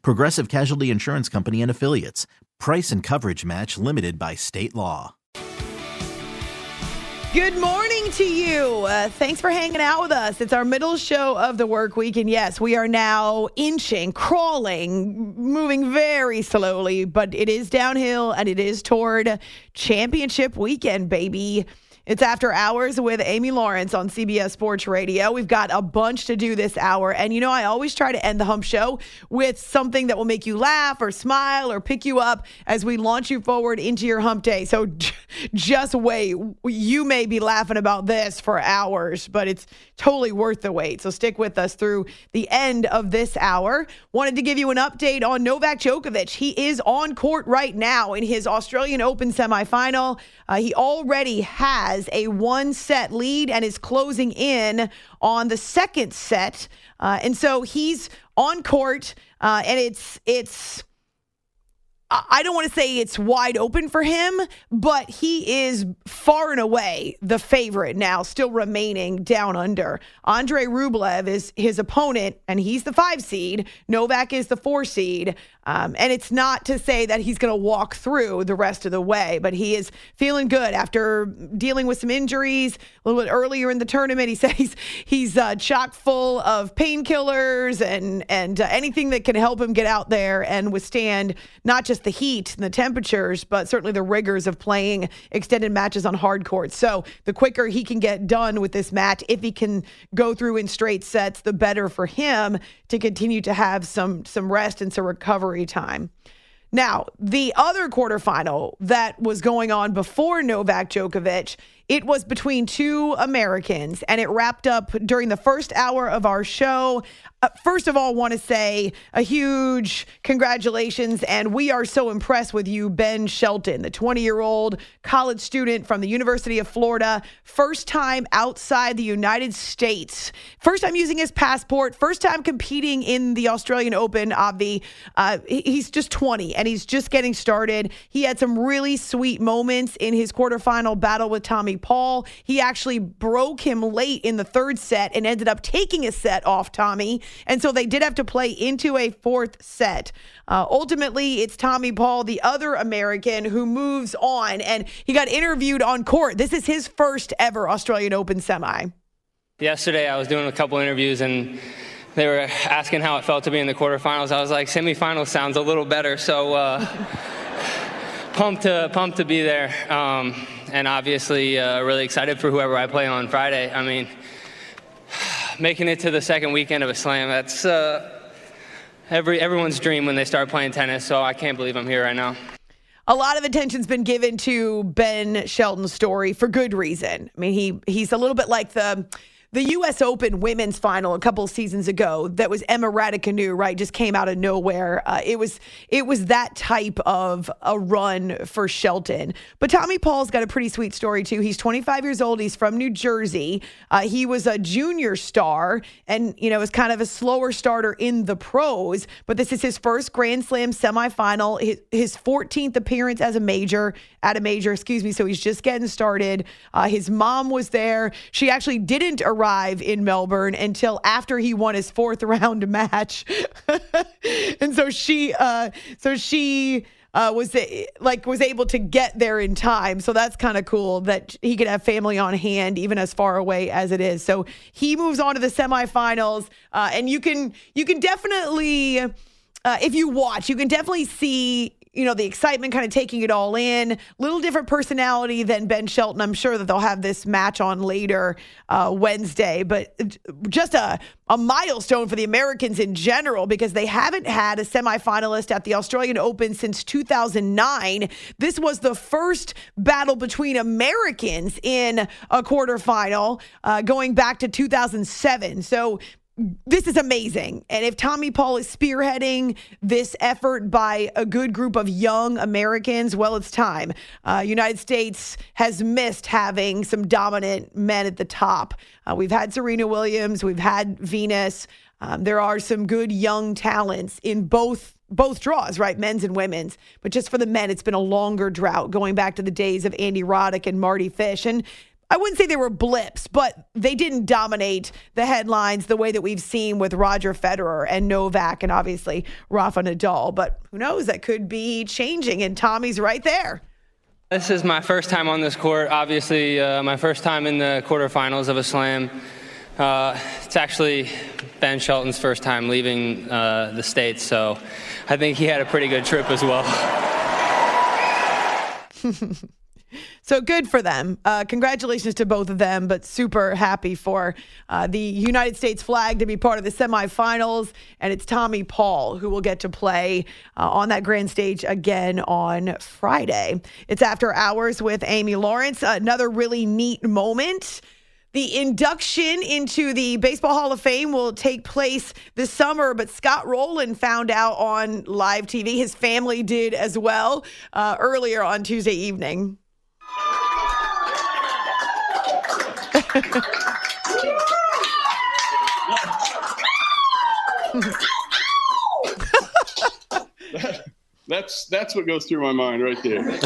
Progressive Casualty Insurance Company and Affiliates. Price and coverage match limited by state law. Good morning to you. Uh, thanks for hanging out with us. It's our middle show of the work week. And yes, we are now inching, crawling, moving very slowly, but it is downhill and it is toward championship weekend, baby. It's After Hours with Amy Lawrence on CBS Sports Radio. We've got a bunch to do this hour. And you know, I always try to end the hump show with something that will make you laugh or smile or pick you up as we launch you forward into your hump day. So just wait. You may be laughing about this for hours, but it's totally worth the wait. So stick with us through the end of this hour. Wanted to give you an update on Novak Djokovic. He is on court right now in his Australian Open semifinal. Uh, he already has has a one set lead and is closing in on the second set. Uh, and so he's on court, uh, and it's it's I don't want to say it's wide open for him, but he is far and away the favorite now, still remaining down under. Andre Rublev is his opponent, and he's the five seed. Novak is the four seed. Um, and it's not to say that he's going to walk through the rest of the way, but he is feeling good after dealing with some injuries a little bit earlier in the tournament. He says he's, uh, chock full of painkillers and and uh, anything that can help him get out there and withstand not just the heat and the temperatures, but certainly the rigors of playing extended matches on hard courts. So the quicker he can get done with this match, if he can go through in straight sets, the better for him to continue to have some some rest and some recovery time. Now, the other quarterfinal that was going on before Novak Djokovic it was between two Americans, and it wrapped up during the first hour of our show. Uh, first of all, want to say a huge congratulations, and we are so impressed with you, Ben Shelton, the 20 year old college student from the University of Florida, first time outside the United States, first time using his passport, first time competing in the Australian Open. Avi, uh, he's just 20 and he's just getting started. He had some really sweet moments in his quarterfinal battle with Tommy Paul. He actually broke him late in the third set and ended up taking a set off Tommy. And so they did have to play into a fourth set. Uh, ultimately, it's Tommy Paul, the other American, who moves on and he got interviewed on court. This is his first ever Australian Open semi. Yesterday, I was doing a couple interviews and they were asking how it felt to be in the quarterfinals. I was like, semifinals sounds a little better. So, uh, pumped to pumped to be there. Um, and obviously uh, really excited for whoever I play on Friday. I mean, making it to the second weekend of a slam, that's uh, every, everyone's dream when they start playing tennis, so I can't believe I'm here right now. A lot of attention's been given to Ben Shelton's story for good reason. I mean, he he's a little bit like the the U.S. Open women's final a couple seasons ago that was Emma Raducanu, right, just came out of nowhere. Uh, it was it was that type of a run for Shelton. But Tommy Paul's got a pretty sweet story too. He's 25 years old. He's from New Jersey. Uh, he was a junior star, and you know was kind of a slower starter in the pros. But this is his first Grand Slam semifinal, his, his 14th appearance as a major at a major. Excuse me. So he's just getting started. Uh, his mom was there. She actually didn't arrive arrive in Melbourne until after he won his fourth round match. and so she, uh, so she, uh, was like was able to get there in time. So that's kind of cool that he could have family on hand even as far away as it is. So he moves on to the semifinals, uh, and you can you can definitely uh, if you watch, you can definitely see you know, the excitement kind of taking it all in. Little different personality than Ben Shelton. I'm sure that they'll have this match on later uh, Wednesday, but just a, a milestone for the Americans in general because they haven't had a semifinalist at the Australian Open since 2009. This was the first battle between Americans in a quarterfinal uh, going back to 2007. So this is amazing. And if Tommy Paul is spearheading this effort by a good group of young Americans, well, it's time. Uh, United States has missed having some dominant men at the top. Uh, we've had Serena Williams, we've had Venus. Um, there are some good young talents in both both draws, right? Men's and women's. But just for the men, it's been a longer drought going back to the days of Andy Roddick and Mardy Fish. And I wouldn't say they were blips, but they didn't dominate the headlines the way that we've seen with Roger Federer and Novak and obviously Rafa Nadal. But who knows? That could be changing, and Tommy's right there. This is my first time on this court. Obviously, uh, my first time in the quarterfinals of a slam. Uh, it's actually Ben Shelton's first time leaving uh, the States, so I think he had a pretty good trip as well. So good for them. Uh, congratulations to both of them, but super happy for uh, the United States flag to be part of the semifinals. And it's Tommy Paul who will get to play uh, on that grand stage again on Friday. It's after hours with Amy Lawrence. Another really neat moment. The induction into the Baseball Hall of Fame will take place this summer, but Scott Rolen found out on live TV. His family did as well uh, earlier on Tuesday evening. that's that's what goes through my mind right there. that's,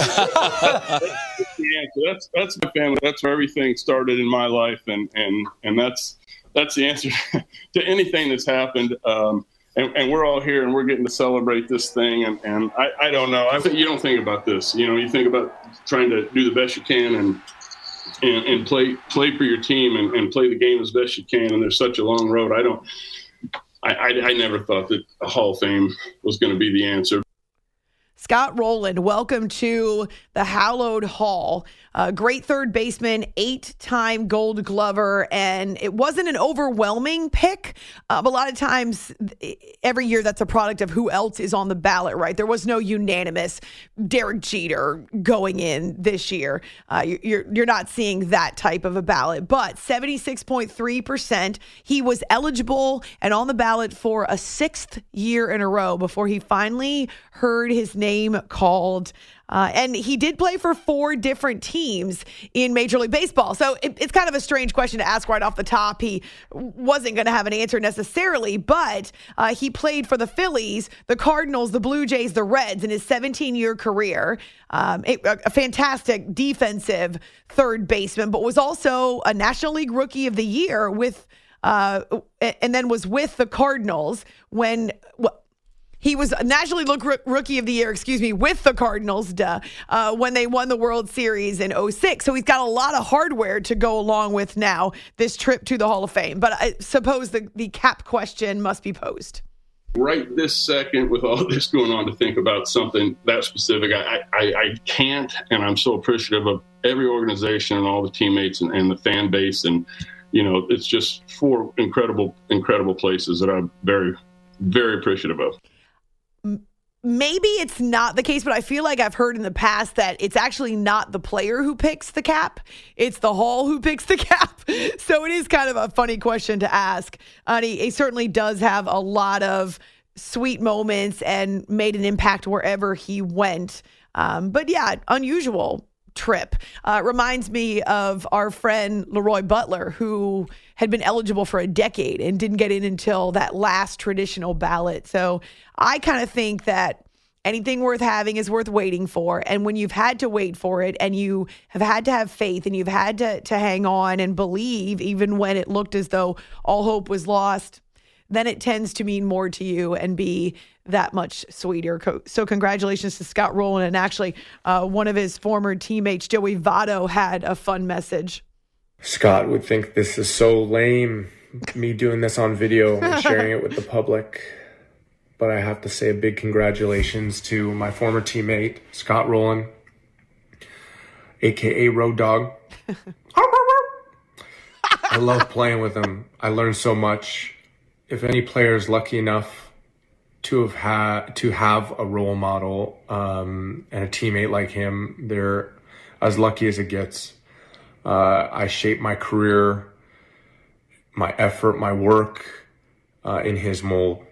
the answer. That's that's my family. That's where everything started in my life, and and and that's that's the answer to anything that's happened. Um, and, and, we're all here, and we're getting to celebrate this thing. And, and I, I don't know. I think you don't think about this. You know, you think about trying to do the best you can and and, and play play for your team and, and play the game as best you can. And there's such a long road. I don't. I, I, I never thought that a Hall of Fame was going to be the answer. Scott Rolen, welcome to the Hallowed Hall. Uh, great third baseman, eight time gold glover. And it wasn't an overwhelming pick. Uh, a lot of times, every year, that's a product of who else is on the ballot, right? There was no unanimous Derek Jeter going in this year. Uh, you're, you're not seeing that type of a ballot. But 76.3%, he was eligible and on the ballot for a sixth year in a row before he finally heard his name called. Uh, and he did play for four different teams in Major League Baseball. So it, it's kind of a strange question to ask right off the top. He wasn't going to have an answer necessarily, but uh, he played for the Phillies, the Cardinals, the Blue Jays, the Reds in his 17 year career. Um, a, a fantastic defensive third baseman, but was also a National League Rookie of the Year with. Uh, and then was with the Cardinals when he was National League Rookie of the Year, excuse me, with the Cardinals duh, uh, when they won the World Series in 06. So he's got a lot of hardware to go along with now this trip to the Hall of Fame. But I suppose the, the cap question must be posed. Right this second, with all this going on, to think about something that specific, I, I, I can't. And I'm so appreciative of every organization and all the teammates and, and the fan base. And, you know, it's just four incredible, incredible places that I'm very, very appreciative of maybe it's not the case, but I feel like I've heard in the past that it's actually not the player who picks the cap, it's the hall who picks the cap. So it is kind of a funny question to ask. And he, he certainly does have a lot of sweet moments and made an impact wherever he went. Um, but yeah, unusual trip. Uh, reminds me of our friend Leroy Butler, who had been eligible for a decade and didn't get in until that last traditional ballot. So I kind of think that anything worth having is worth waiting for. And when you've had to wait for it and you have had to have faith and you've had to, to hang on and believe, even when it looked as though all hope was lost, then it tends to mean more to you and be that much sweeter. So, congratulations to Scott Rolen. And actually, uh, one of his former teammates, Joey Votto, had a fun message. Scott would think this is so lame, me doing this on video and sharing it with the public. but I have to say a big congratulations to my former teammate, Scott Rolen, aka Road Dog. I love playing with him. I learned so much. If any player is lucky enough to have had to have a role model um, and a teammate like him, they're as lucky as it gets. Uh, I shaped my career, my effort, my work uh, in his mold.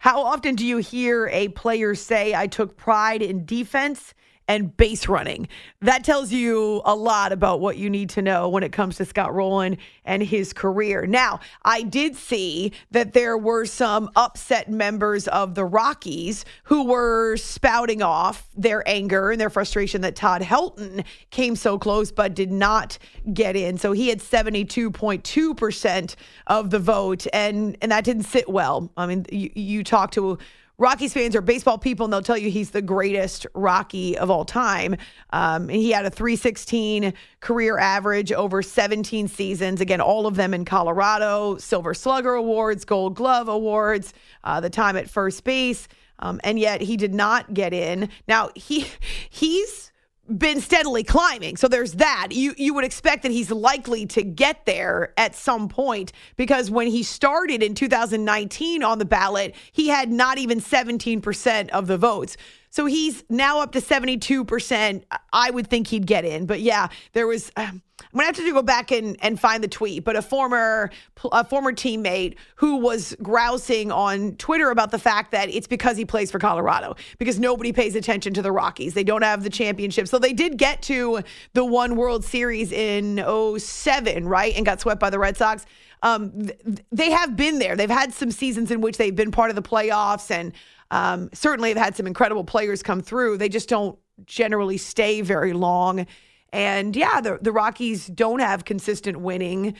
How often do you hear a player say, I took pride in defense and base running. That tells you a lot about what you need to know when it comes to Scott Rolen and his career. Now, I did see that there were some upset members of the Rockies who were spouting off their anger and their frustration that Todd Helton came so close but did not get in. So he had 72.2% of the vote, and, and that didn't sit well. I mean, you, you talk to Rockies fans are baseball people, and they'll tell you he's the greatest Rocky of all time. Um, he had a 316 career average over 17 seasons. Again, all of them in Colorado, Silver Slugger Awards, Gold Glove Awards, uh, the time at first base. Um, and yet he did not get in. Now he he's been steadily climbing. So there's that. You you would expect that he's likely to get there at some point because when he started in 2019 on the ballot, he had not even 17% of the votes. So he's now up to 72%. I would think he'd get in. But yeah, there was. Um, I'm gonna have to go back and, and find the tweet, but a former a former teammate who was grousing on Twitter about the fact that it's because he plays for Colorado because nobody pays attention to the Rockies. They don't have the championship, so they did get to the one World Series in 07, right, and got swept by the Red Sox. Um, th- they have been there. They've had some seasons in which they've been part of the playoffs, and um, certainly have had some incredible players come through. They just don't generally stay very long. And yeah, the the Rockies don't have consistent winning,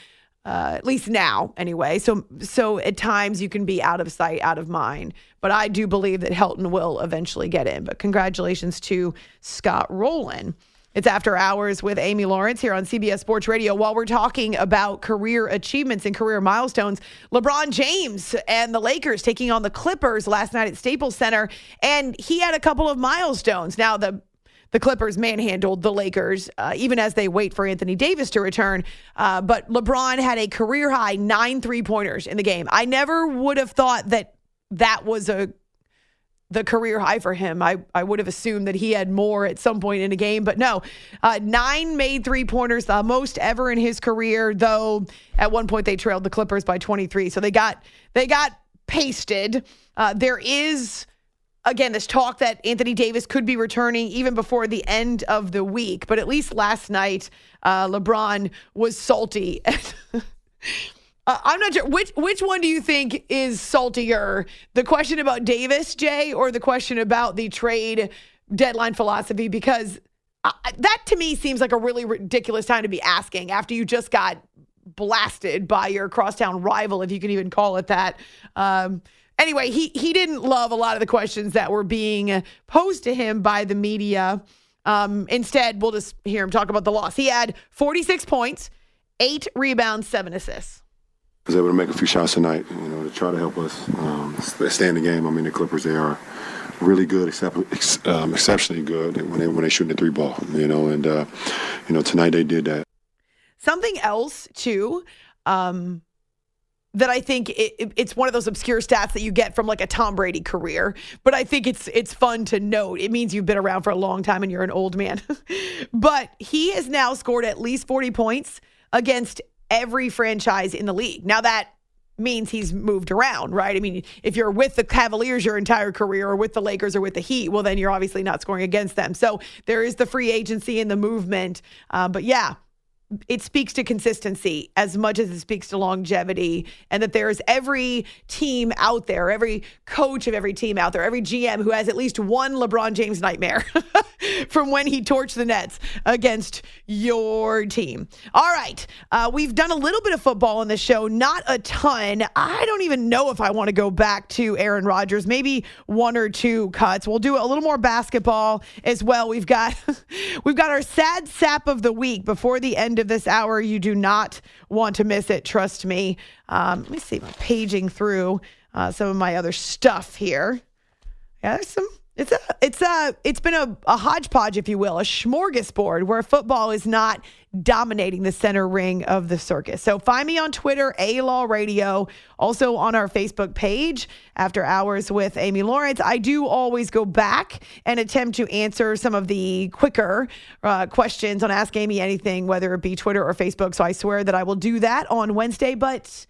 uh, at least now anyway. So so at times you can be out of sight, out of mind. But I do believe that Helton will eventually get in. But congratulations to Scott Rolen. It's after hours with Amy Lawrence here on CBS Sports Radio. While we're talking about career achievements and career milestones, LeBron James and the Lakers taking on the Clippers last night at Staples Center, and he had a couple of milestones. Now, the the Clippers manhandled the Lakers, uh, even as they wait for Anthony Davis to return. Uh, but LeBron had a career high nine three pointers in the game. I never would have thought that that was a the career high for him. I, I would have assumed that he had more at some point in a game, but no. Uh, nine made three pointers, the most ever in his career, though at one point they trailed the Clippers by 23. So they got they got pasted. Uh, there is again, this talk that Anthony Davis could be returning even before the end of the week. But at least last night, uh, LeBron was salty. uh, I'm not sure which which one do you think is saltier, the question about Davis, Jay, or the question about the trade deadline philosophy? Because uh, that to me seems like a really ridiculous time to be asking after you just got blasted by your crosstown rival, if you can even call it that. Um, anyway, he he didn't love a lot of the questions that were being posed to him by the media. Um, instead, we'll just hear him talk about the loss. He had 46 points, eight rebounds, seven assists. Was able to make a few shots tonight, you know, to try to help us um, stay in the game. I mean, the Clippers, they are really good, except, um, exceptionally good when they when they shoot the three ball, you know, and uh, you know tonight they did that. Something else too. Um, that I think it, it's one of those obscure stats that you get from like a Tom Brady career, but I think it's it's fun to note. It means you've been around for a long time and you're an old man. but he has now scored at least 40 points against every franchise in the league. Now that means he's moved around, right? I mean, if you're with the Cavaliers your entire career or with the Lakers or with the Heat, well, then you're obviously not scoring against them. So there is the free agency and the movement. Uh, but yeah, it speaks to consistency as much as it speaks to longevity and that there's every team out there every coach of every team out there every gm who has at least one lebron james nightmare from when he torched the nets against your team. All right uh, we've done a little bit of football on the show not a ton. I don't even know if i want to go back to aaron rodgers maybe one or two cuts. We'll do a little more basketball as well. We've got we've got our sad sap of the week before the end of this hour. You do not want to miss it. Trust me. Um, let me see. I'm paging through uh, some of my other stuff here. Yeah, there's some. It's a, it's a, it's been a, a hodgepodge, if you will, a smorgasbord where football is not dominating the center ring of the circus. So find me on Twitter, A Law Radio, also on our Facebook page. After hours with Amy Lawrence, I do always go back and attempt to answer some of the quicker uh, questions on Ask Amy Anything, whether it be Twitter or Facebook. So I swear that I will do that on Wednesday, but.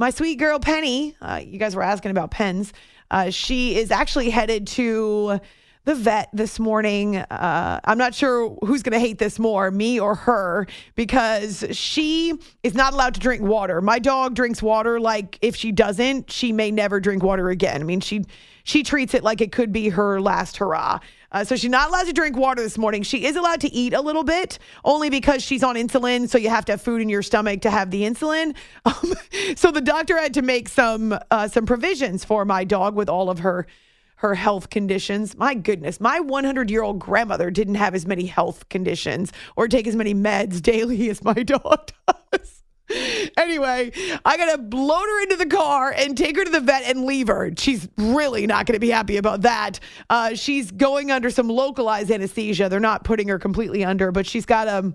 My sweet girl Penny, uh, you guys were asking about pens. Uh, she is actually headed to the vet this morning. Uh, I'm not sure who's going to hate this more, me or her, because she is not allowed to drink water. My dog drinks water like if she doesn't, she may never drink water again. I mean, she she treats it like it could be her last hurrah. Uh, so she's not allowed to drink water this morning. She is allowed to eat a little bit, only because she's on insulin. So you have to have food in your stomach to have the insulin. Um, so the doctor had to make some uh, some provisions for my dog with all of her her health conditions. My goodness, my 100 year old grandmother didn't have as many health conditions or take as many meds daily as my dog does. Anyway, I gotta load her into the car and take her to the vet and leave her. She's really not gonna be happy about that. Uh, she's going under some localized anesthesia. They're not putting her completely under, but she's got a.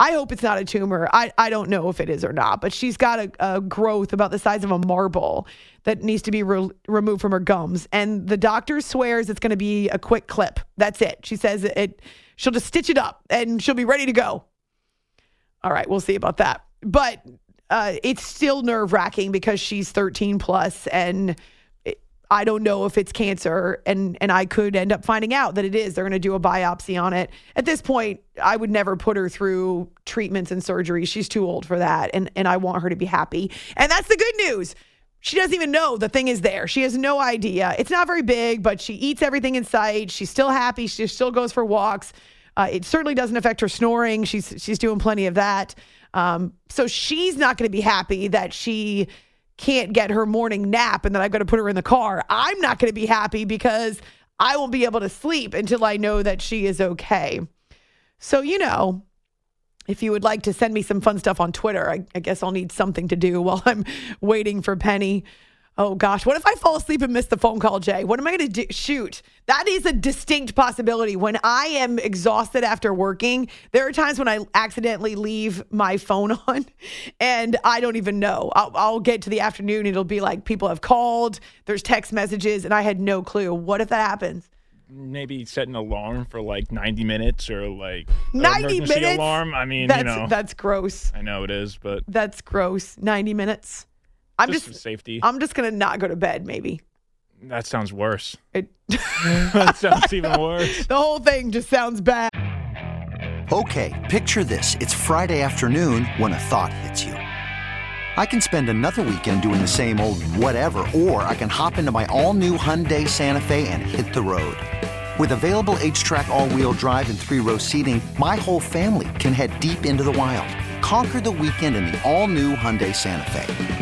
I hope it's not a tumor. I, I don't know if it is or not, but she's got a, a growth about the size of a marble that needs to be re- removed from her gums. And the doctor swears it's going to be a quick clip. That's it. She says it she'll just stitch it up and she'll be ready to go. All right, we'll see about that but uh, it's still nerve wracking because she's 13 plus and I don't know if it's cancer and and I could end up finding out that it is. They're going to do a biopsy on it. At this point, I would never put her through treatments and surgery. She's too old for that and and I want her to be happy. And that's the good news. She doesn't even know the thing is there. She has no idea. It's not very big, but she eats everything in sight. She's still happy. She still goes for walks. Uh, it certainly doesn't affect her snoring. She's she's doing plenty of that. Um, so she's not going to be happy that she can't get her morning nap and then I've got to put her in the car. I'm not going to be happy because I won't be able to sleep until I know that she is okay. So, you know, if you would like to send me some fun stuff on Twitter, I, I guess I'll need something to do while I'm waiting for Penny. Oh gosh, what if I fall asleep and miss the phone call, Jay? What am I going to do? Shoot, that is a distinct possibility. When I am exhausted after working, there are times when I accidentally leave my phone on and I don't even know. I'll, I'll get to the afternoon, it'll be like people have called, there's text messages, and I had no clue. What if that happens? maybe set an alarm for like 90 minutes or like 90 minutes alarm. I mean, that's, you know, that's gross. I know it is, but that's gross. 90 minutes. I'm just, just, safety. I'm just gonna not go to bed. Maybe that sounds worse. it, that sounds even worse. the whole thing just sounds bad. Okay, picture this. It's Friday afternoon when a thought hits you. I can spend another weekend doing the same old whatever, or I can hop into my all new Hyundai Santa Fe and hit the road. With available H track, all wheel drive, and three row seating, my whole family can head deep into the wild. Conquer the weekend in the all new Hyundai Santa Fe.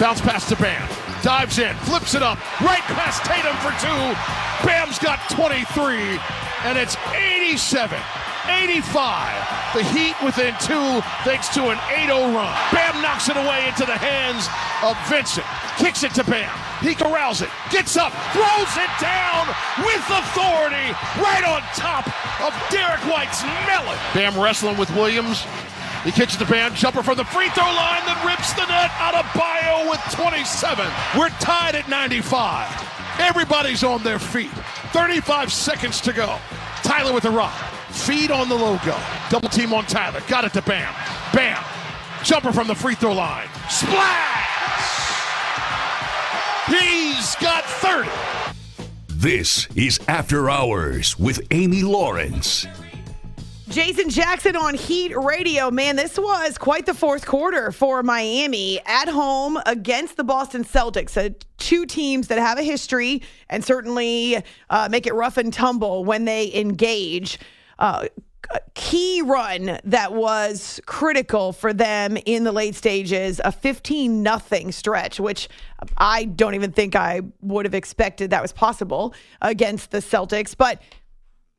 Bounce pass to Bam. Dives in, flips it up, right past Tatum for two. Bam's got 23, and it's 87. 85. The Heat within two thanks to an 8-0 run. Bam knocks it away into the hands of Vincent. Kicks it to Bam. He corrals it. Gets up. Throws it down with authority right on top of Derrick White's melon. Bam wrestling with Williams. He catches the band, jumper from the free throw line then rips the net out of Bio with 27. We're tied at 95. Everybody's on their feet. 35 seconds to go. Tyler with the rock. Feed on the logo. Double team on Tyler. Got it to Bam. Bam. Jumper from the free throw line. Splash! He's got 30. This is After Hours with Amy Lawrence. Jason Jackson on Heat Radio. Man, this was quite the fourth quarter for Miami at home against the Boston Celtics. Uh, two teams that have a history and certainly uh, make it rough and tumble when they engage. Uh, key run that was critical for them in the late stages a 15 nothing stretch which i don't even think i would have expected that was possible against the celtics but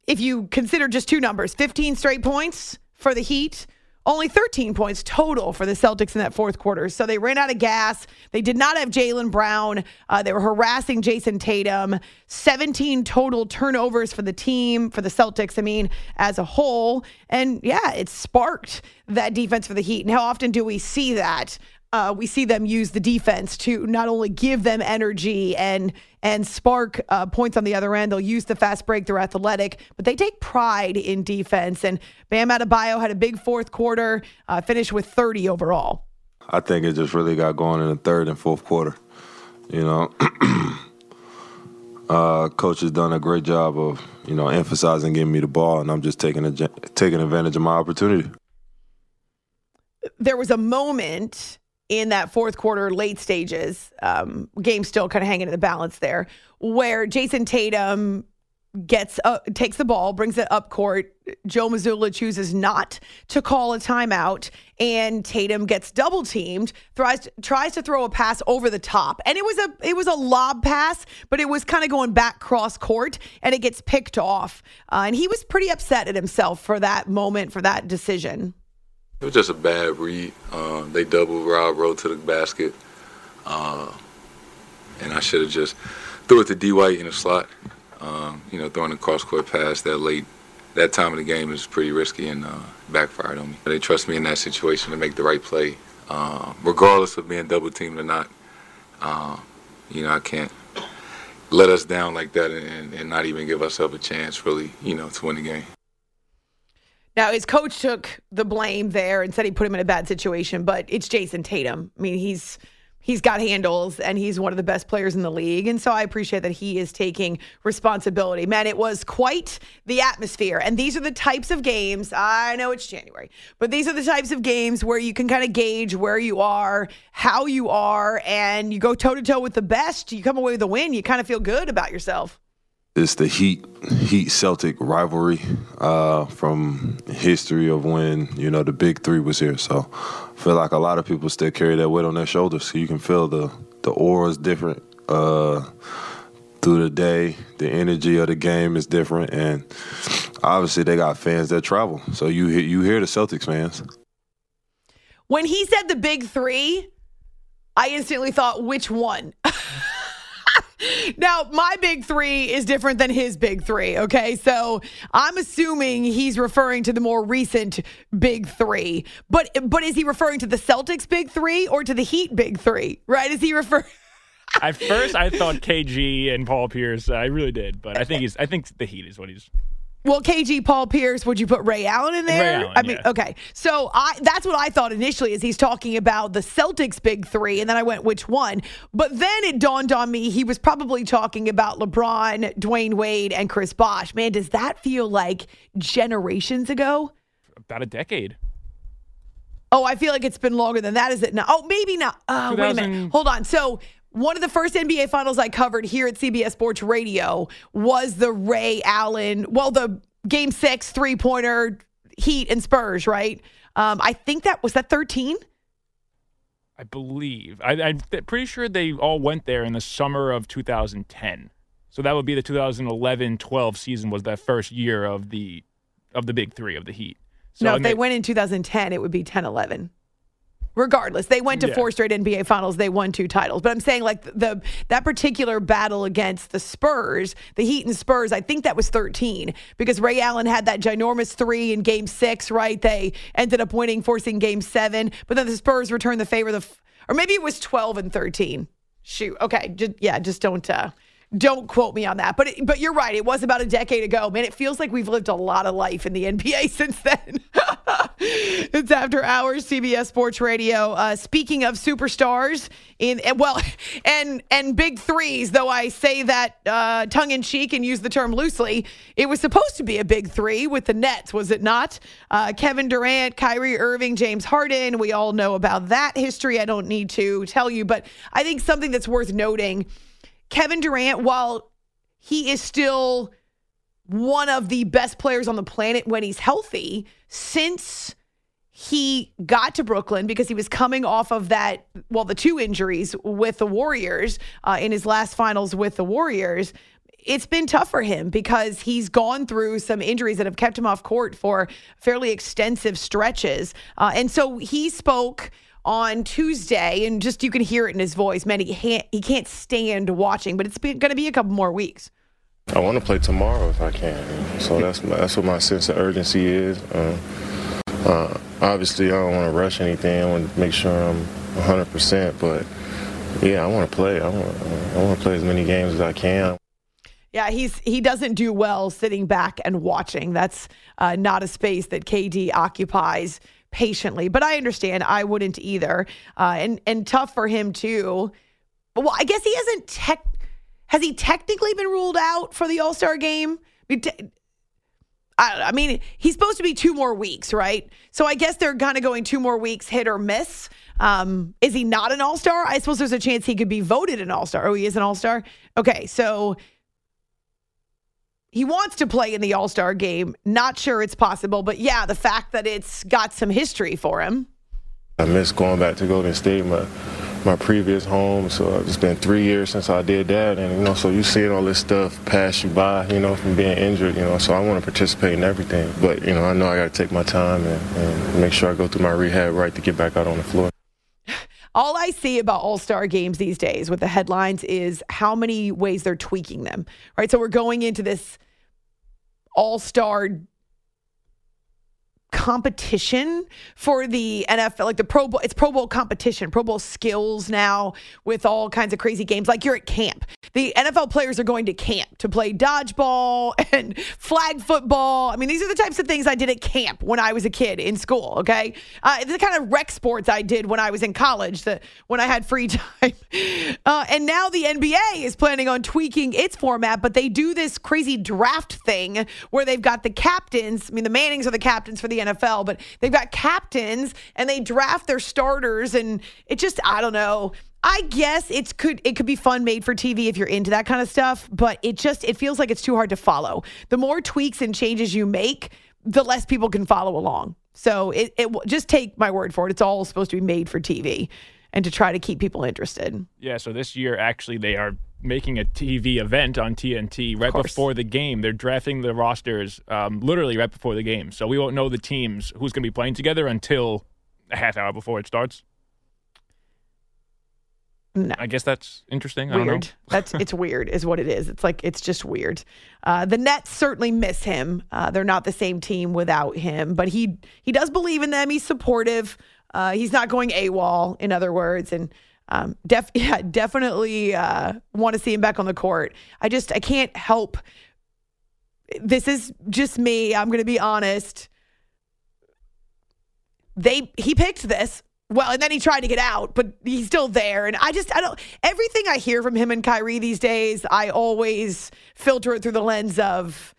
if you consider just two numbers 15 straight points for the heat only 13 points total for the Celtics in that fourth quarter. So they ran out of gas. They did not have Jaylen Brown. Uh, they were harassing Jayson Tatum. 17 total turnovers for the team, for the Celtics, I mean, as a whole. And yeah, it sparked that defense for the Heat. And how often do we see that? Uh, we see them use the defense to not only give them energy and and spark uh, points on the other end. They'll use the fast break. They're athletic, but they take pride in defense. And Bam Adebayo had a big fourth quarter, uh, finished with 30 overall. I think it just really got going in the third and fourth quarter. You know, uh, coach has done a great job of you know emphasizing giving me the ball, and I'm just taking a, taking advantage of my opportunity. There was a moment in that fourth quarter, late stages, um, game still kind of hanging in the balance there, where Jayson Tatum gets uh, takes the ball, brings it up court. Joe Mazzulla chooses not to call a timeout, and Tatum gets double teamed. Tries tries to throw a pass over the top, and it was a it was a lob pass, but it was kind of going back cross court, and it gets picked off. Uh, and he was pretty upset at himself for that moment, for that decision. It was just a bad read. Uh, they doubled Rob Rowe to the basket, uh, and I should have just threw it to D White in the slot. Um, you know, throwing a cross court pass that late, that time of the game is pretty risky and uh, backfired on me. They trust me in that situation to make the right play, uh, regardless of being double teamed or not. Uh, you know, I can't let us down like that and, and not even give ourselves a chance, really, you know, to win the game. Now, his coach took the blame there and said he put him in a bad situation, but it's Jayson Tatum. I mean, he's he's got handles and he's one of the best players in the league. And so I appreciate that he is taking responsibility. Man, it was quite the atmosphere. And these are the types of games, I know it's January, but these are the types of games where you can kind of gauge where you are, how you are, and you go toe to toe with the best. You come away with a win, you kind of feel good about yourself it's the Heat Heat Celtic rivalry uh, from history of when you know the Big Three was here. So I feel like a lot of people still carry that weight on their shoulders. So you can feel the the aura is different uh, through the day. The energy of the game is different, and obviously they got fans that travel. So you you hear the Celtics fans. When he said the Big Three, I instantly thought, which one? now, my big three is different than his big three. Okay. So I'm assuming he's referring to the more recent big three. But but is he referring to the Celtics big three or to the Heat big three? Right? Is he referring At first I thought KG and Paul Pierce. I really did, but I think he's I think the Heat is what he's well, KG, Paul Pierce, would you put Ray Allen in there? Allen, I mean, yeah. okay. So I that's what I thought initially is he's talking about the Celtics big three, and then I went, which one? But then it dawned on me he was probably talking about LeBron, Dwyane Wade, and Chris Bosh. Man, does that feel like generations ago? About a decade. Oh, I feel like it's been longer than that. Is it now? Oh, maybe not. Uh, wait a minute. Hold on. So one of the first NBA finals I covered here at CBS Sports Radio was the Ray Allen, well, the game six three pointer Heat and Spurs, right? Um, I think that was that 13. I believe. I, I'm th- pretty sure they all went there in the summer of 2010. So that would be the 2011-12 season was that first year of the of the big three of the Heat. So no, if they went in 2010, it would be 10 11. Regardless. They went to Yeah. four straight NBA finals. They won two titles. But I'm saying like the that particular battle against the Spurs, the Heat and Spurs, I think that was 13 because Ray Allen had that ginormous three in game six, right? They ended up winning, forcing game seven. But then the Spurs returned the favor. The f- or maybe it was 12 and 13. Shoot. Okay. Just, yeah, just don't uh don't quote me on that. But it, but you're right. It was about a decade ago. Man, it feels like we've lived a lot of life in the NBA since then. it's after hours CBS Sports Radio. Uh, speaking of superstars in well and and big threes, though I say that uh, tongue in cheek and use the term loosely, it was supposed to be a big three with the Nets, was it not? Uh, Kevin Durant, Kyrie Irving, James Harden. We all know about that history. I don't need to tell you, but I think something that's worth noting. Kevin Durant, while he is still one of the best players on the planet when he's healthy, since he got to Brooklyn because he was coming off of that, well, the two injuries with the Warriors uh, in his last finals with the Warriors. It's been tough for him because he's gone through some injuries that have kept him off court for fairly extensive stretches. Uh, and so he spoke on Tuesday, and just you can hear it in his voice. Man, he can't, he can't stand watching, but it's going to be a couple more weeks. I want to play tomorrow if I can. So that's that's what my sense of urgency is. Uh, uh, obviously, I don't want to rush anything. I want to make sure I'm 100%. But yeah, I want to play. I want I want to play as many games as I can. Yeah, he's he doesn't do well sitting back and watching. That's uh, not a space that KD occupies patiently. But I understand. I wouldn't either. Uh, and and tough for him too. Well, I guess he hasn't tech. Has he technically been ruled out for the All Star game? I mean, he's supposed to be two more weeks, right? So I guess they're kind of going two more weeks, hit or miss. Um, is he not an All Star? I suppose there's a chance he could be voted an All Star. Oh, he is an All Star. Okay, so he wants to play in the All Star game. Not sure it's possible, but yeah, the fact that it's got some history for him. I miss going back to Golden State, my my previous home. So it's been three years since I did that, and you know, so you seeing all this stuff pass you by, you know, from being injured, you know. So I want to participate in everything, but you know, I know I got to take my time and, and make sure I go through my rehab right to get back out on the floor. All I see about All Star games these days with the headlines is how many ways they're tweaking them, right? So we're going into this All Star competition for the NFL, like the Pro Bowl. It's Pro Bowl competition, Pro Bowl skills now with all kinds of crazy games. Like you're at camp. The NFL players are going to camp to play dodgeball and flag football. I mean, these are the types of things I did at camp when I was a kid in school. Okay, uh, the kind of rec sports I did when I was in college. The when I had free time, uh, and now the NBA is planning on tweaking its format, but they do this crazy draft thing where they've got the captains. I mean, the Mannings are the captains for the NFL, but they've got captains and they draft their starters, and it just I don't know. I guess it's could it could be fun made for TV if you're into that kind of stuff, but it just it feels like it's too hard to follow. The more tweaks and changes you make, the less people can follow along. So it, it just take my word for it. It's all supposed to be made for TV and to try to keep people interested. Yeah, so this year actually they are making a TV event on TNT right before the game. They're drafting the rosters um, literally right before the game. So we won't know the teams who's going to be playing together until a half hour before it starts. No. I guess that's interesting. I don't know. Weird. That's it's weird, is what it is. It's like it's just weird. Uh, the Nets certainly miss him. Uh, they're not the same team without him, but he he does believe in them. He's supportive. Uh, he's not going AWOL, in other words, and um, def yeah, definitely uh, want to see him back on the court. I just I can't help. This is just me. I'm going to be honest. They he picked this. Well, and then he tried to get out, but he's still there. And I just, I don't, everything I hear from him and Kyrie these days, I always filter it through the lens of,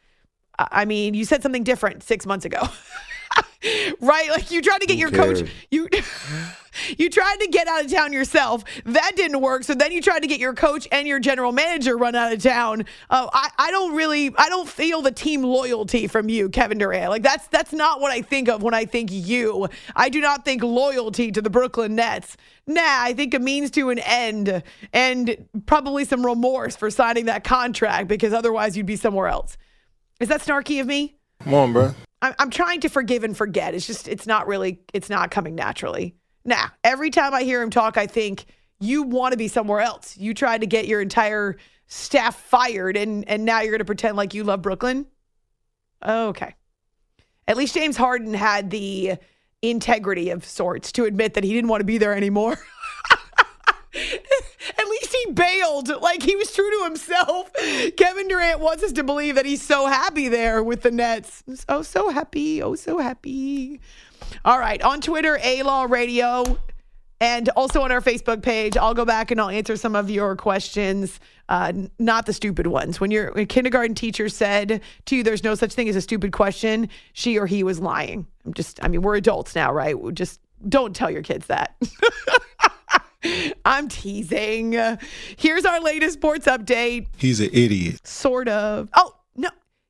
I I mean, you said something different six months ago. right? Like you tried to get your coach, you you tried to get out of town yourself. That didn't work. So then you tried to get your coach and your general manager run out of town. Uh, I I don't really I don't feel the team loyalty from you, Kevin Durant. Like that's that's not what I think of when I think you. I do not think loyalty to the Brooklyn Nets. Nah, I think a means to an end and probably some remorse for signing that contract because otherwise you'd be somewhere else. Is that snarky of me? Come on, bro. I'm, I'm trying to forgive and forget. It's just, it's not really, it's not coming naturally. Nah, every time I hear him talk, I think you want to be somewhere else. You tried to get your entire staff fired, and and now you're going to pretend like you love Brooklyn. Okay. At least James Harden had the integrity of sorts to admit that he didn't want to be there anymore. At least he bailed. Like he was true to himself. Kevin Durant wants us to believe that he's so happy there with the Nets. Oh, so happy. Oh, so happy. All right. On Twitter, A Law Radio, and also on our Facebook page, I'll go back and I'll answer some of your questions, uh, not the stupid ones. When your kindergarten teacher said to you, there's no such thing as a stupid question, she or he was lying. I'm just, I mean, we're adults now, right? Just don't tell your kids that. I'm teasing. Here's our latest sports update. He's an idiot. Sort of. Oh.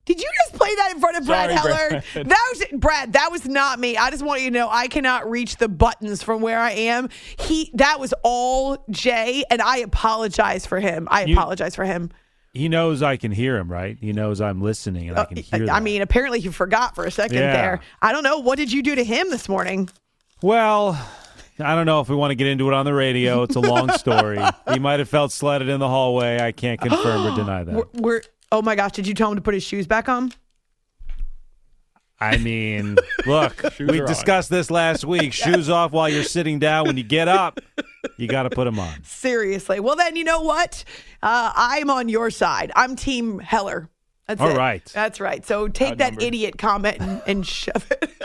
Did you just play that in front of Brad Sorry, Heller? Brad. That was Brad. That was not me. I just want you to know I cannot reach the buttons from where I am. He that was all Jay, and I apologize for him. I You- apologize for him. He knows I can hear him, right? He knows I'm listening and I uh, can hear I that. mean, apparently he forgot for a second Yeah. there. I don't know. What did you do to him this morning? Well, I don't know if we want to get into it on the radio. It's a long story. he might have felt slighted in the hallway. I can't confirm or deny that. We're, we're oh my gosh! Did you tell him to put his shoes back on? I mean, look, Shoes we are on. discussed this last week. Shoes off while you're sitting down. When you get up, you got to put them on. Seriously. Well, then you know what? Uh, I'm on your side. I'm Team Heller. That's All it. right. That's right. So take that Outnumbered. idiot comment and, and shove it.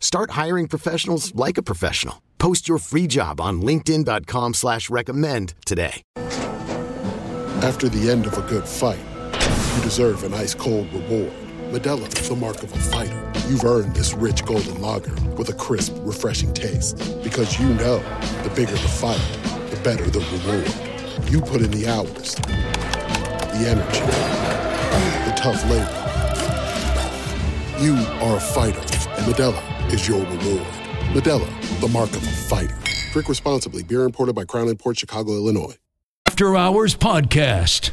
Start hiring professionals like a professional. Post your free job on linkedin.com slash recommend today. After the end of a good fight, you deserve an ice cold reward. Modelo is the mark of a fighter. You've earned this rich golden lager with a crisp, refreshing taste. Because you know the bigger the fight, the better the reward. You put in the hours, the energy, the tough labor. You are a fighter, and Modelo is your reward. Modelo, the mark of a fighter. Drink responsibly. Beer imported by Crown Imports Chicago, Illinois. After Hours Podcast.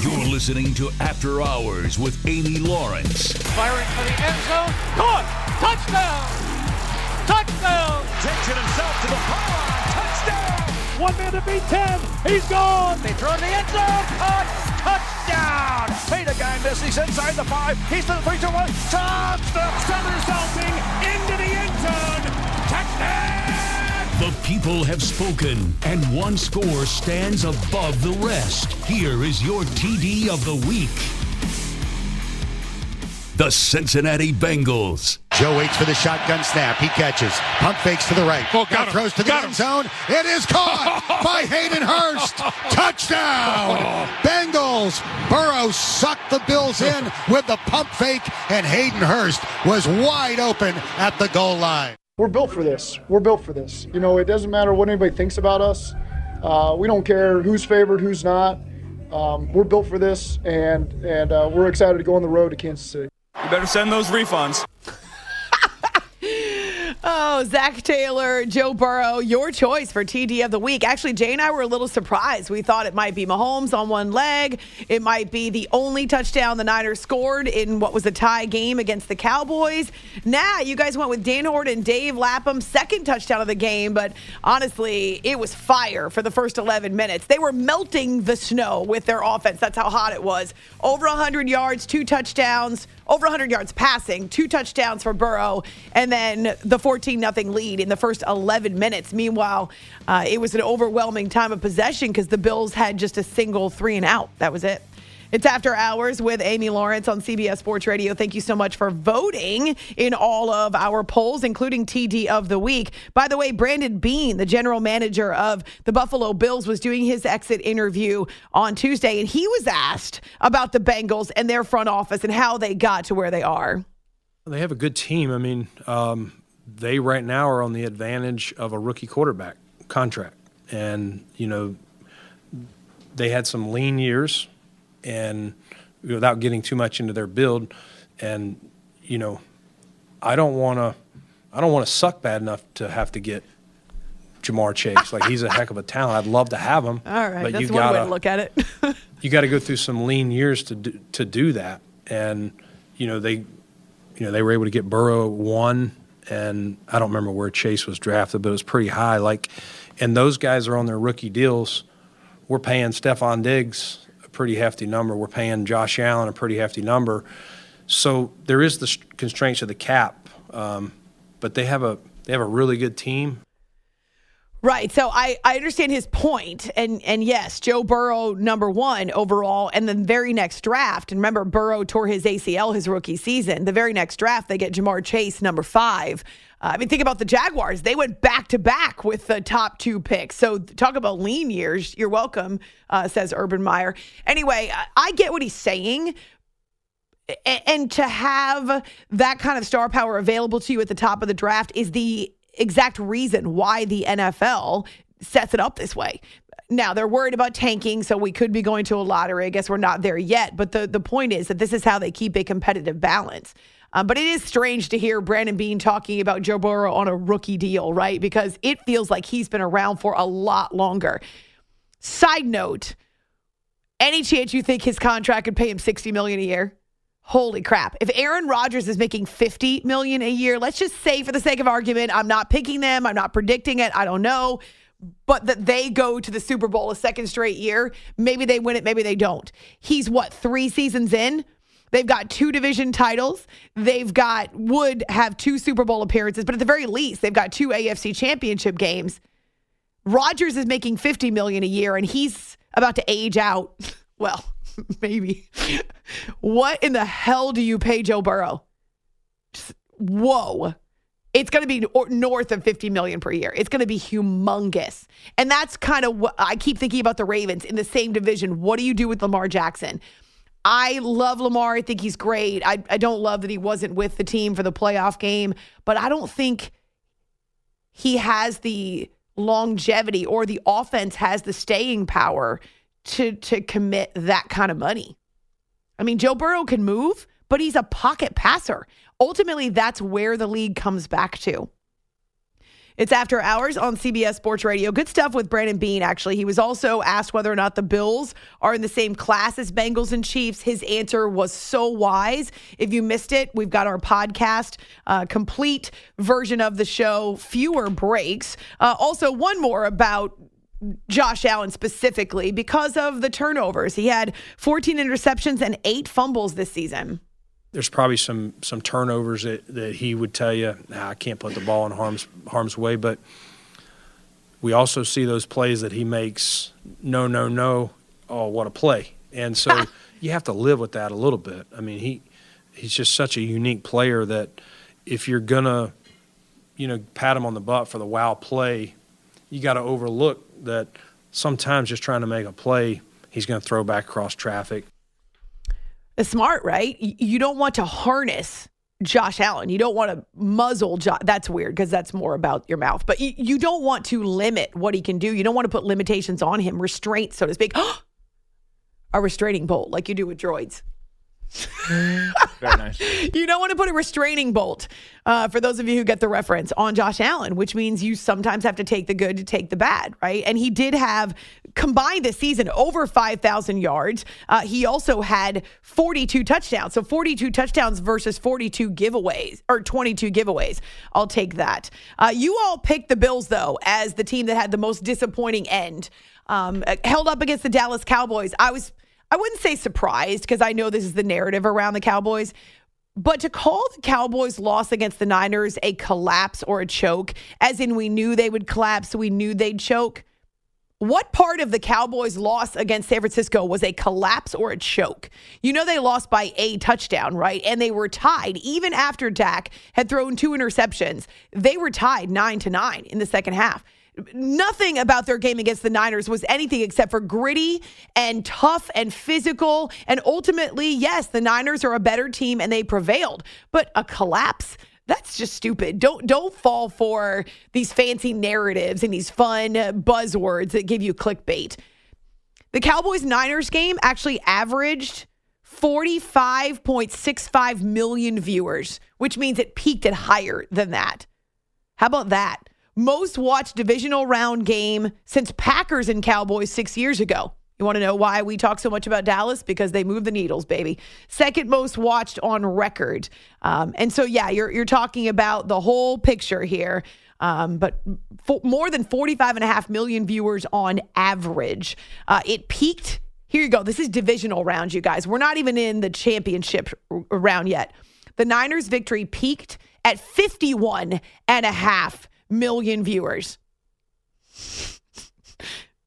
You're listening to After Hours with Amy Lawrence. Firing for the end zone. Caught. Touchdown. Touchdown. Takes it himself to the pylon. Touchdown. One man to beat 10. He's gone. They throw in the end zone. Caught. Touchdown. Hey, the guy missed. He's inside the five. He's to the three, two, one. Touchdown. Somersaulting into the end zone. Touchdown. The people have spoken, and one score stands above the rest. Here is your TD of the week. The Cincinnati Bengals. Joe waits for the shotgun snap. He catches. Pump fakes to the right. Oh, got now throws to the Got end him. zone. It is caught by Hayden Hurst. Touchdown. Bengals. Burrow sucked the Bills in with the pump fake, and Hayden Hurst was wide open at the goal line. We're built for this. We're built for this. You know, it doesn't matter what anybody thinks about us. Uh, we don't care who's favored, who's not. Um, we're built for this, and and uh, we're excited to go on the road to Kansas City. You better send those refunds. Oh, Zac Taylor, Joe Burrow, your choice for TD of the week. Actually, Jay and I were a little surprised. We thought it might be Mahomes on one leg. It might be the only touchdown the Niners scored in what was a tie game against the Cowboys. Nah, you guys went with Dan Hoard and Dave Lapham, second touchdown of the game. But honestly, it was fire for the first 11 minutes. They were melting the snow with their offense. That's how hot it was. Over 100 yards, two touchdowns over 100 yards passing, two touchdowns for Burrow, and then the 14 nothing lead in the first 11 minutes. Meanwhile, uh, it was an overwhelming time of possession because the Bills had just a single three and out. That was it. It's After Hours with Amy Lawrence on CBS Sports Radio. Thank you so much for voting in all of our polls, including TD of the week. By the way, Brandon Beane, the general manager of the Buffalo Bills, was doing his exit interview on Tuesday, and he was asked about the Bengals and their front office and how they got to where they are. They have a good team. I mean, um, they right now are on the advantage of a rookie quarterback contract. and you know they had some lean years, and without getting too much into their build, and you know, I don't want to, I don't want to suck bad enough to have to get Ja'Marr Chase. like he's a heck of a talent. I'd love to have him. All right, but that's you one gotta, way to look at it. you got to go through some lean years to do, to do that. And you know they, you know they were able to get Burrow one, and I don't remember where Chase was drafted, but it was pretty high. Like, and those guys are on their rookie deals. We're paying Stefon Diggs a pretty hefty number. We're paying Josh Allen a pretty hefty number. So there is the constraints of the cap, um, but they have a they have a really good team. Right. So I, I understand his point. And and yes, Joe Burrow number one overall. And the very next draft, and remember Burrow tore his ACL his rookie season. The very next draft, they get Ja'Marr Chase number five. Uh, I mean, think about the Jaguars. They went back to back with the top two picks. So talk about lean years. You're welcome, uh, says Urban Meyer. Anyway, I, I get what he's saying. And to have that kind of star power available to you at the top of the draft is the exact reason why the NFL sets it up this way. Now they're worried about tanking, so we could be going to a lottery. I guess we're not there yet, but the the point is that this is how they keep a competitive balance. Um, but it is strange to hear Brandon Beane talking about Joe Burrow on a rookie deal, right? Because it feels like he's been around for a lot longer. Side note: Any chance you think his contract could pay him sixty million a year? Holy crap. If Aaron Rodgers is making 50 million a year, let's just say for the sake of argument, I'm not picking them, I'm not predicting it, I don't know, but that they go to the Super Bowl a second straight year, maybe they win it, maybe they don't. He's what, 3 seasons in? They've got two division titles. They've got would have two Super Bowl appearances, but at the very least, they've got two AFC championship games. Rodgers is making 50 million a year and he's about to age out. Well, maybe. what in the hell do you pay Joe Burrow? Just, whoa. It's going to be north of 50 million per year. It's going to be humongous. And that's kind of what I keep thinking about the Ravens in the same division. What do you do with Lamar Jackson? I love Lamar. I think he's great. I, I don't love that he wasn't with the team for the playoff game, but I don't think he has the longevity or the offense has the staying power to to commit that kind of money. I mean, Joe Burrow can move, but he's a pocket passer. Ultimately, that's where the league comes back to. It's after hours on CBS Sports Radio. Good stuff with Brandon Beane, actually. He was also asked whether or not the Bills are in the same class as Bengals and Chiefs. His answer was so wise. If you missed it, we've got our podcast, uh, complete version of the show, fewer breaks. Uh, also, one more about Josh Allen specifically because of the turnovers. He had 14 interceptions and eight fumbles this season. There's probably some some turnovers that, that he would tell you, nah, I can't put the ball in harm's harm's way, but we also see those plays that he makes. No, no, no. Oh, what a play! And so you have to live with that a little bit. I mean, he he's just such a unique player that if you're gonna, you know, pat him on the butt for the wow play, you got to overlook that sometimes just trying to make a play, he's going to throw back across traffic. It's smart, right? You don't want to harness Josh Allen. You don't want to muzzle Josh. That's weird because that's more about your mouth. But you, don't want to limit what he can do. You don't want to put limitations on him, restraints, so to speak. a restraining bolt like you do with droids. Very nice. You don't want to put a restraining bolt, uh, for those of you who get the reference, on Josh Allen, which means you sometimes have to take the good to take the bad, right? And he did have combined this season over 5,000 yards. Uh, he also had 42 touchdowns. So 42 touchdowns versus 42 giveaways or 22 giveaways. I'll take that. Uh, you all picked the Bills, though, as the team that had the most disappointing end. Um, held up against the Dallas Cowboys. I was I wouldn't say surprised because I know this is the narrative around the Cowboys. But to call the Cowboys' loss against the Niners a collapse or a choke, as in we knew they would collapse, we knew they'd choke. What part of the Cowboys' loss against San Francisco was a collapse or a choke? You know, they lost by a touchdown, right? And they were tied even after Dak had thrown two interceptions. They were tied nine to nine in the second half nothing about their game against the Niners was anything except for gritty and tough and physical. And ultimately, yes, the Niners are a better team and they prevailed. But a collapse, That's just stupid. Don't don't fall for these fancy narratives and these fun buzzwords that give you clickbait. The Cowboys Niners game actually averaged 45.65 million viewers, which means it peaked at higher than that. How about that? Most watched divisional round game since Packers and Cowboys six years ago. You want to know why we talk so much about Dallas? Because they move the needles, baby. Second most watched on record. Um, and so, yeah, you're, you're talking about the whole picture here. Um, but more than 45 and a half million viewers on average. Uh, it peaked. Here you go. This is divisional round, you guys. We're not even in the championship round yet. The Niners' victory peaked at 51 and a half million viewers.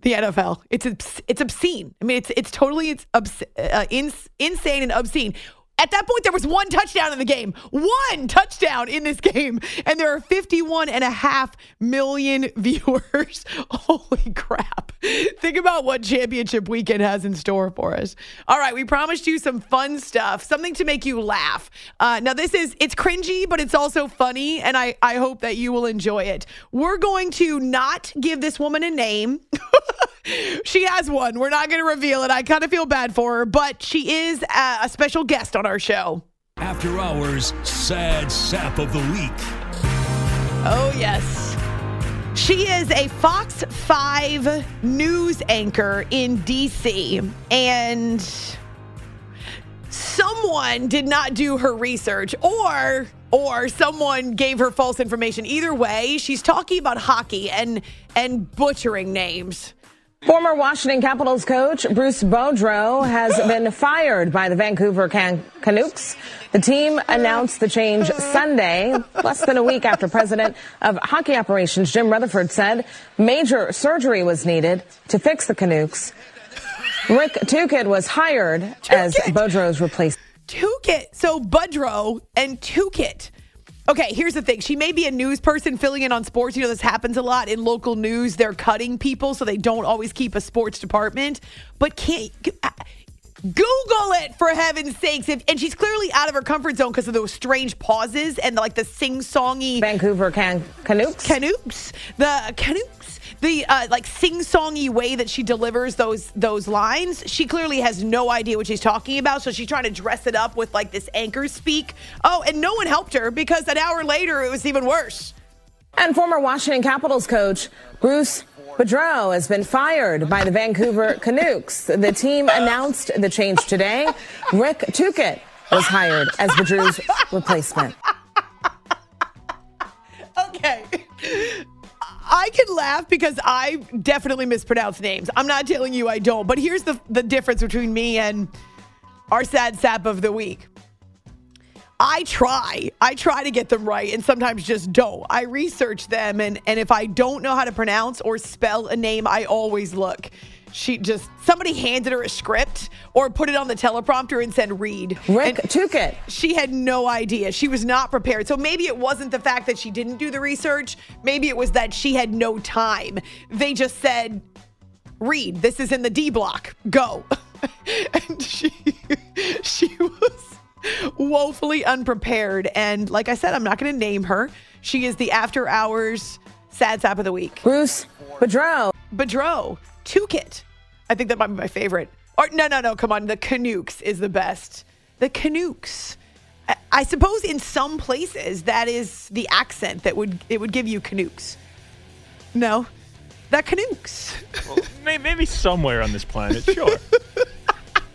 the NFL. It's it's obscene. I mean, it's it's totally it's obs- uh, ins- insane and obscene. At that point, there was one touchdown in the game. One touchdown in this game. And there are 51 and a half million viewers. Holy crap. Think about what championship weekend has in store for us. All right, we promised you some fun stuff, something to make you laugh. Uh, now, this is, it's cringy, but it's also funny. And I, I hope that you will enjoy it. We're going to not give this woman a name. she has one. We're not going to reveal it. I kind of feel bad for her, but she is a, a special guest on our show. After Hours Sad Sap of the Week. Oh, yes. She is a Fox 5 news anchor in D.C. And someone did not do her research or or someone gave her false information either way she's talking about hockey and and butchering names Former Washington Capitals coach Bruce Boudreau has been fired by the Vancouver Can- Canucks. The team announced the change Sunday, less than a week after President of Hockey Operations Jim Rutherford said major surgery was needed to fix the Canucks. Rick Tocchet was hired as Boudreau's replacement. Tocchet. So Boudreau and Tocchet Okay, here's the thing. She may be a news person filling in on sports. You know, this happens a lot in local news. They're cutting people, so they don't always keep a sports department. But can't. Uh, Google it for heaven's sakes. If, and she's clearly out of her comfort zone because of those strange pauses and like the sing songy Vancouver can- Canucks. Canucks. The Canucks the uh, like sing-songy way that she delivers those those lines, she clearly has no idea what she's talking about. So she's trying to dress it up with like this anchor speak. Oh, and no one helped her because an hour later it was even worse. And former Washington Capitals coach Bruce Boudreau has been fired by the Vancouver Canucks. The team announced the change today. Rick Tocchet was hired as Boudreau's replacement. Okay. I can laugh because I definitely mispronounce names. I'm not telling you I don't, but here's the the difference between me and our sad sap of the week. I try. I try to get them right and sometimes just don't. I research them and and if I don't know how to pronounce or spell a name, I always look she just somebody handed her a script or put it on the teleprompter and said read. Rick and took it. She had no idea. She was not prepared. So maybe it wasn't the fact that she didn't do the research. Maybe it was that she had no time. They just said, read. This is in the D block. Go. and she she was woefully unprepared. And like I said, I'm not going to name her. She is the after hours sad sap of the week. Bruce Boudreau. Boudreau. Tocchet. I think that might be my favorite. Or no, no, no. Come on, the Canucks is the best. The Canucks. I, I suppose in some places that is the accent that would it would give you Canucks. No, the Canucks. Well, maybe somewhere on this planet, sure.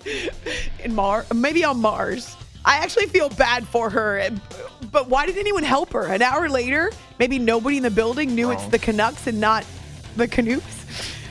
in Mars, maybe on Mars. I actually feel bad for her, but why did anyone help her? An hour later, maybe nobody in the building knew oh. it's the Canucks and not the Canucks.